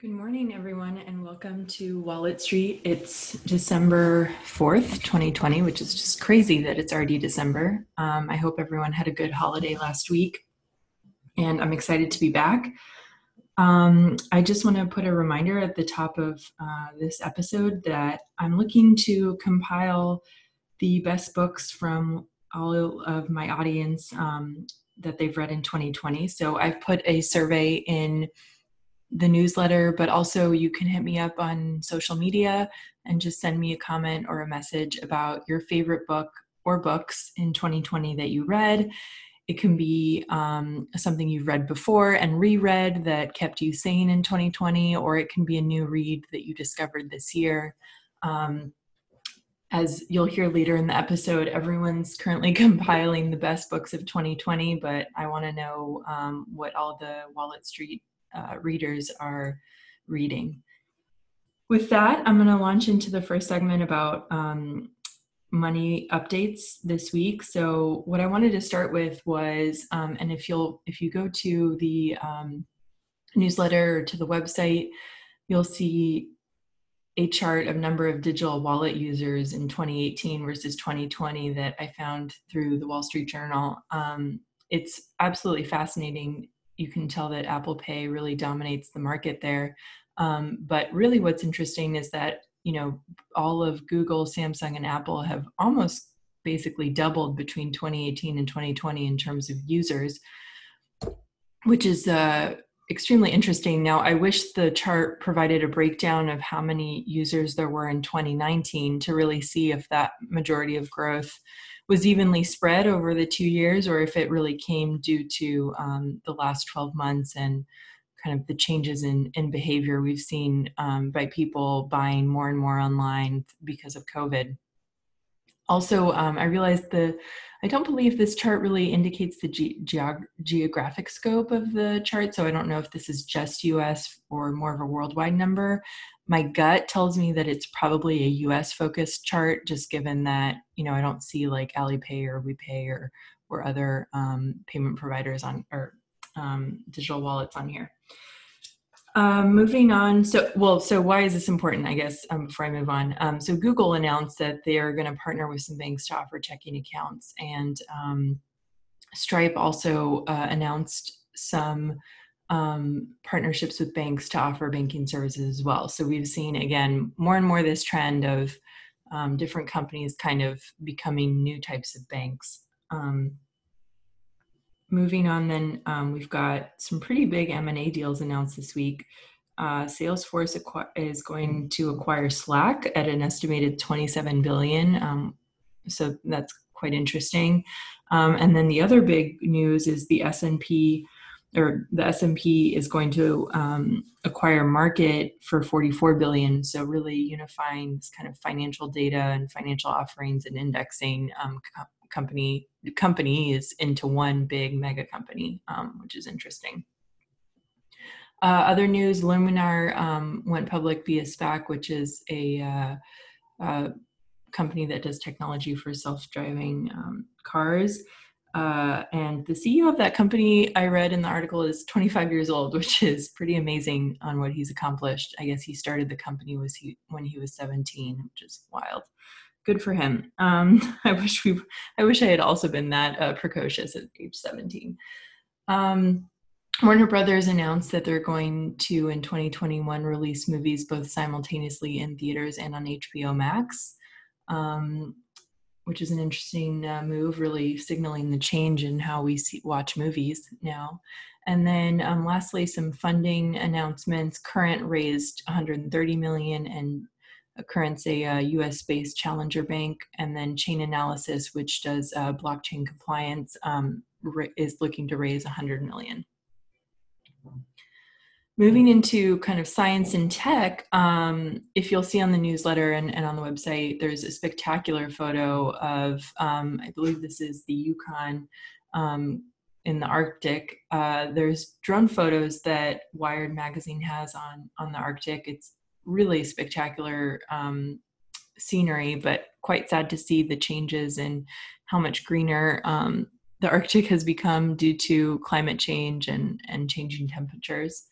Good morning, everyone, and welcome to Wallet Street. It's December 4th, 2020, which is just crazy that it's already December. Um, I hope everyone had a good holiday last week, and I'm excited to be back. Um, I just want to put a reminder at the top of uh, this episode that I'm looking to compile the best books from all of my audience um, that they've read in 2020. So I've put a survey in the newsletter, but also you can hit me up on social media and just send me a comment or a message about your favorite book or books in 2020 that you read. It can be um, something you've read before and reread that kept you sane in 2020, or it can be a new read that you discovered this year. Um, as you'll hear later in the episode, everyone's currently compiling the best books of 2020, but I want to know um, what all the Wallet Street uh, readers are reading. With that, I'm going to launch into the first segment about um, money updates this week. So, what I wanted to start with was, um, and if you'll if you go to the um, newsletter or to the website, you'll see a chart of number of digital wallet users in 2018 versus 2020 that I found through the Wall Street Journal. Um, it's absolutely fascinating you can tell that Apple Pay really dominates the market there. Um, but really, what's interesting is that you know all of Google, Samsung, and Apple have almost basically doubled between 2018 and 2020 in terms of users, which is uh, extremely interesting. Now, I wish the chart provided a breakdown of how many users there were in 2019 to really see if that majority of growth was evenly spread over the two years or if it really came due to um, the last 12 months and kind of the changes in, in behavior we've seen um, by people buying more and more online because of COVID. Also, um, I realized the I don't believe this chart really indicates the ge- geog- geographic scope of the chart, so I don't know if this is just US or more of a worldwide number my gut tells me that it's probably a US focused chart, just given that, you know, I don't see like Alipay or WePay or, or other um, payment providers on or um, digital wallets on here. Um, moving on, so well, so why is this important? I guess um, before I move on, um, so Google announced that they are going to partner with some banks to offer checking accounts, and um, Stripe also uh, announced some um, partnerships with banks to offer banking services as well. So we've seen again more and more this trend of um, different companies kind of becoming new types of banks. Um, moving on, then um, we've got some pretty big M&A deals announced this week. Uh, Salesforce is going to acquire Slack at an estimated 27 billion. Um, so that's quite interesting. Um, and then the other big news is the S&P or the S&P is going to um, acquire Markit for 44 billion. So really unifying this kind of financial data and financial offerings and indexing um, co- company companies into one big mega company, um, which is interesting. Uh, other news: Luminar um, went public via SPAC, which is a uh, uh, company that does technology for self-driving um, cars. Uh, and the CEO of that company, I read in the article, is 25 years old, which is pretty amazing on what he's accomplished. I guess he started the company was he when he was 17, which is wild. Good for him. Um, I wish we, I wish I had also been that uh, precocious at age 17. Um, Warner Brothers announced that they're going to, in 2021, release movies both simultaneously in theaters and on HBO Max. Um, which is an interesting uh, move, really signaling the change in how we see, watch movies now. And then um, lastly, some funding announcements. Current raised 130 million and Current's a uh, US-based challenger bank, and then Chainalysis, which does uh, blockchain compliance, um, is looking to raise 100 million. Moving into kind of science and tech, um, if you'll see on the newsletter and, and, on the website, there's a spectacular photo of, um, I believe this is the Yukon um, in the Arctic. Uh, there's drone photos that Wired magazine has on, on the Arctic. It's really spectacular um, scenery, but quite sad to see the changes in how much greener um, the Arctic has become due to climate change and, and changing temperatures.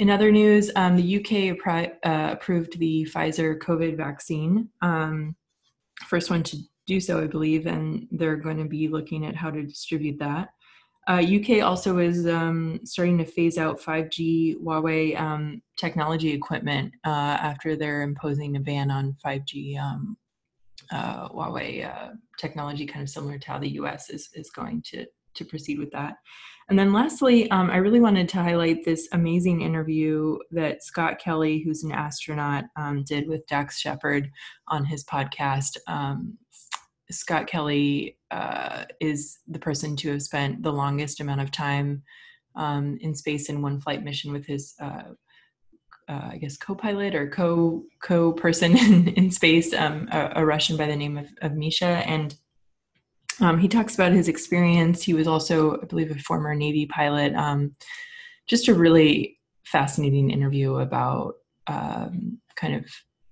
In other news, um, the UK uh, approved the Pfizer COVID vaccine, um, first one to do so, I believe, and they're going to be looking at how to distribute that. Uh, UK also is um, starting to phase out 5G Huawei um, technology equipment uh, after they're imposing a ban on 5G um, uh, Huawei uh, technology, kind of similar to how the US is, is going to, to proceed with that. And then lastly, um, I really wanted to highlight this amazing interview that Scott Kelly, who's an astronaut, um, did with Dax Shepard on his podcast. Um, Scott Kelly uh, is the person to have spent the longest amount of time um, in space in one flight mission with his, uh, uh, I guess, co-pilot or co co person in, in space, um, a, a, Russian by the name of, of Misha, and um, he talks about his experience. He was also, I believe, a former Navy pilot. Um, just a really fascinating interview about um, kind of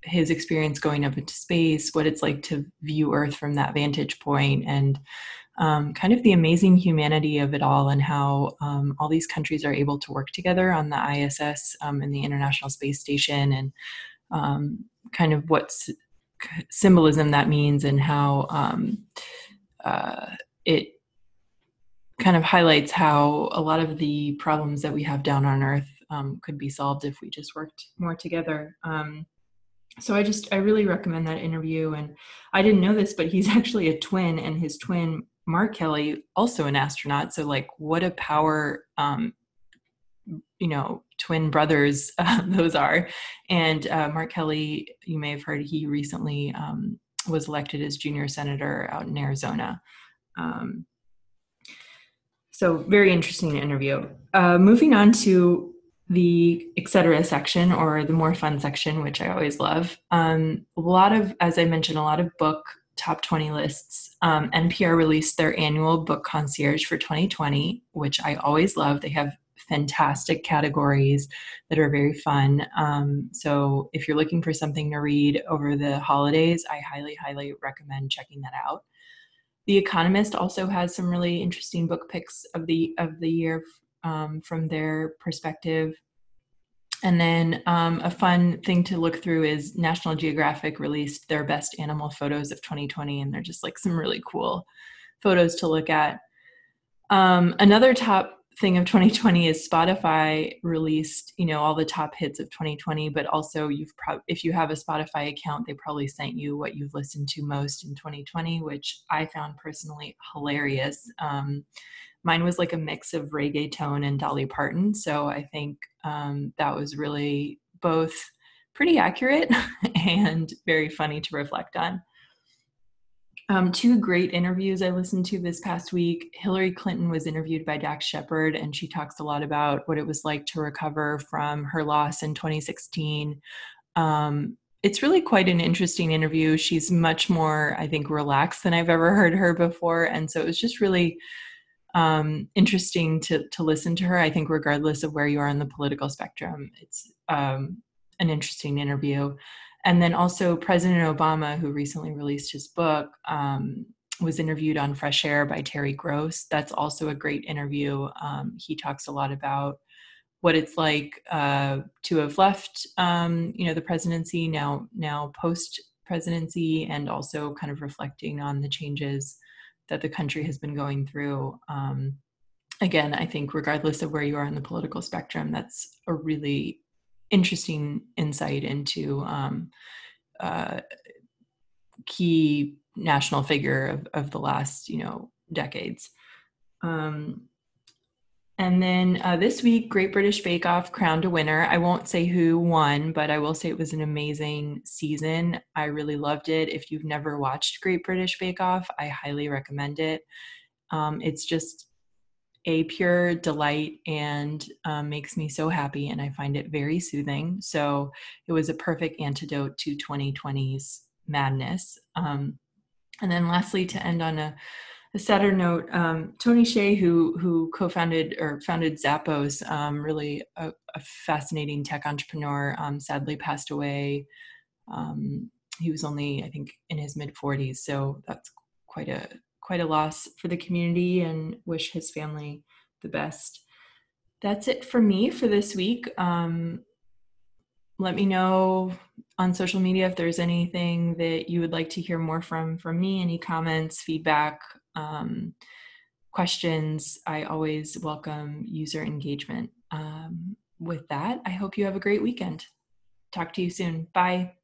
his experience going up into space, what it's like to view Earth from that vantage point, and um, kind of the amazing humanity of it all, and how um, all these countries are able to work together on the ISS um, and the International Space Station, and kind of what symbolism that means, and how uh, it kind of highlights how a lot of the problems that we have down on earth um, could be solved if we just worked more together. Um, so i just i really recommend that interview. And i didn't know this but he's actually a twin and his twin mark kelly also an astronaut. So like what a power um, you know twin brothers uh, those are. And uh, mark kelly you may have heard he recently um, was elected as junior senator out in Arizona. Um, so very interesting interview. Uh, moving on to the etc section or the more fun section, which I always love. Um, a lot of, as I mentioned, a lot of book top 20 lists. Um, NPR released their annual book concierge for 2020, which I always love. They have fantastic categories that are very fun. Um, so if you're looking for something to read over the holidays, I highly, highly recommend checking that out. The Economist also has some really interesting book picks of the of the year um, from their perspective. And then um, a fun thing to look through is National Geographic released their best animal photos of 2020, and they're just like some really cool photos to look at. Um, another top thing of 2020 is Spotify released, you know, all the top hits of 2020, but also you've if you have a Spotify account, they probably sent you what you've listened to most in 2020, which I found personally hilarious. Um, mine was like a mix of reggaeton and Dolly Parton. So I think um, that was really both pretty accurate and very funny to reflect on. Um, two great interviews I listened to this past week. Hillary Clinton was interviewed by Dax Shepard, and she talks a lot about what it was like to recover from her loss in 2016. Um, it's really quite an interesting interview. She's much more, I think, relaxed than I've ever heard her before, and so it was just really um, interesting to to listen to her. I think, regardless of where you are on the political spectrum, it's um, an interesting interview and then also President Obama, who recently released his book, um, was interviewed on Fresh Air by Terry Gross. That's also a great interview. Um, he talks a lot about what it's like uh, to have left, um, you know, the presidency now now post presidency, and also kind of reflecting on the changes that the country has been going through. Um, again, I think regardless of where you are on the political spectrum, that's a really interesting insight into um, uh, key national figure of, of the last you know decades. Um, and then uh, this week great british bake off crowned a winner. I won't say who won but i will say it was an amazing season. I really loved it. If you've never watched great british bake off i highly recommend it. Um, it's just a pure delight and um, makes me so happy, and I find it very soothing. So it was a perfect antidote to 2020's madness. Um, and then, lastly, to end on a, a sadder note, um, Tony Hsieh, who who co-founded or founded Zappos, um, really a, a, fascinating tech entrepreneur, um, sadly passed away. Um, he was only, I think, in his mid 40s, so that's quite a quite a loss for the community and wish his family the best. that's it for me for this week. Um, let me know on social media if there's anything that you would like to hear more from from me. Any comments feedback um, questions i always welcome user engagement. Um, with that i hope you have a great weekend. Talk to you soon. Bye